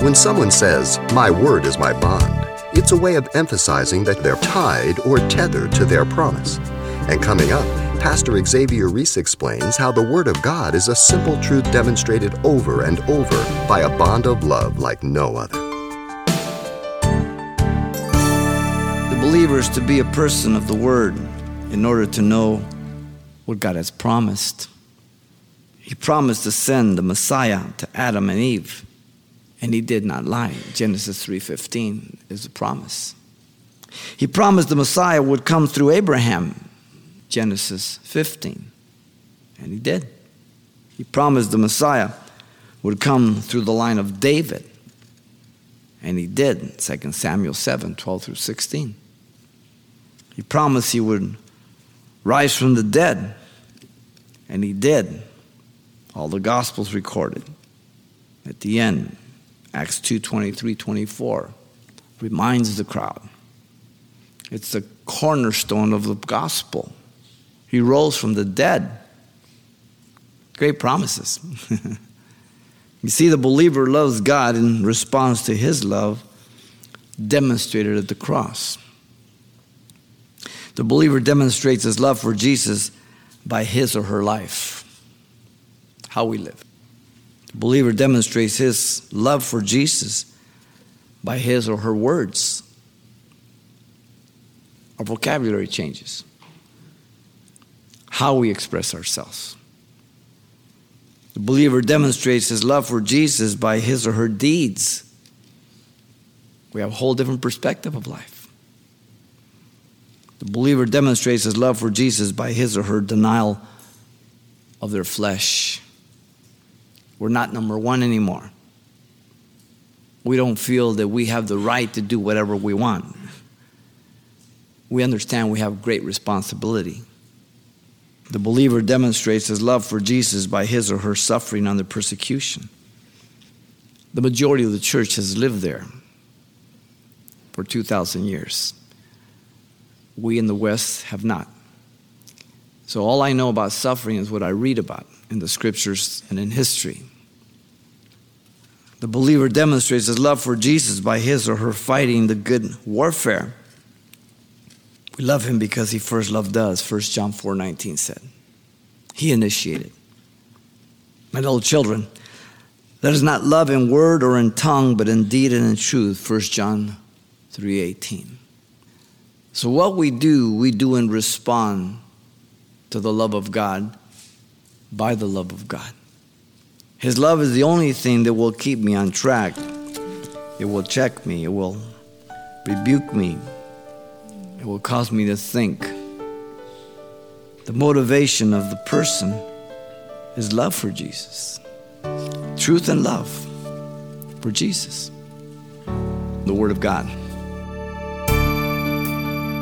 When someone says, My word is my bond, it's a way of emphasizing that they're tied or tethered to their promise. And coming up, Pastor Xavier Reese explains how the Word of God is a simple truth demonstrated over and over by a bond of love like no other. The believer is to be a person of the Word in order to know what God has promised. He promised to send the Messiah to Adam and Eve and he did not lie. Genesis 3:15 is a promise. He promised the Messiah would come through Abraham. Genesis 15. And he did. He promised the Messiah would come through the line of David. And he did. 2 Samuel 7, 12 through 16. He promised he would rise from the dead. And he did. All the Gospels recorded. At the end, Acts 2 23 24 reminds the crowd. It's the cornerstone of the gospel. He rose from the dead. Great promises. you see, the believer loves God in response to his love demonstrated at the cross. The believer demonstrates his love for Jesus by his or her life, how we live. The believer demonstrates his love for Jesus by his or her words. Our vocabulary changes, how we express ourselves. The believer demonstrates his love for Jesus by his or her deeds. We have a whole different perspective of life. The believer demonstrates his love for Jesus by his or her denial of their flesh. We're not number one anymore. We don't feel that we have the right to do whatever we want. We understand we have great responsibility. The believer demonstrates his love for Jesus by his or her suffering under persecution. The majority of the church has lived there for 2,000 years. We in the West have not. So all I know about suffering is what I read about in the scriptures and in history. The believer demonstrates his love for Jesus by his or her fighting the good warfare. We love him because he first loved us, 1 John 4 19 said. He initiated. My little children, let us not love in word or in tongue, but in deed and in truth, 1 John 3 18. So, what we do, we do and respond to the love of God by the love of God. His love is the only thing that will keep me on track. It will check me, it will rebuke me, it will cause me to think. The motivation of the person is love for Jesus, truth and love for Jesus, the Word of God.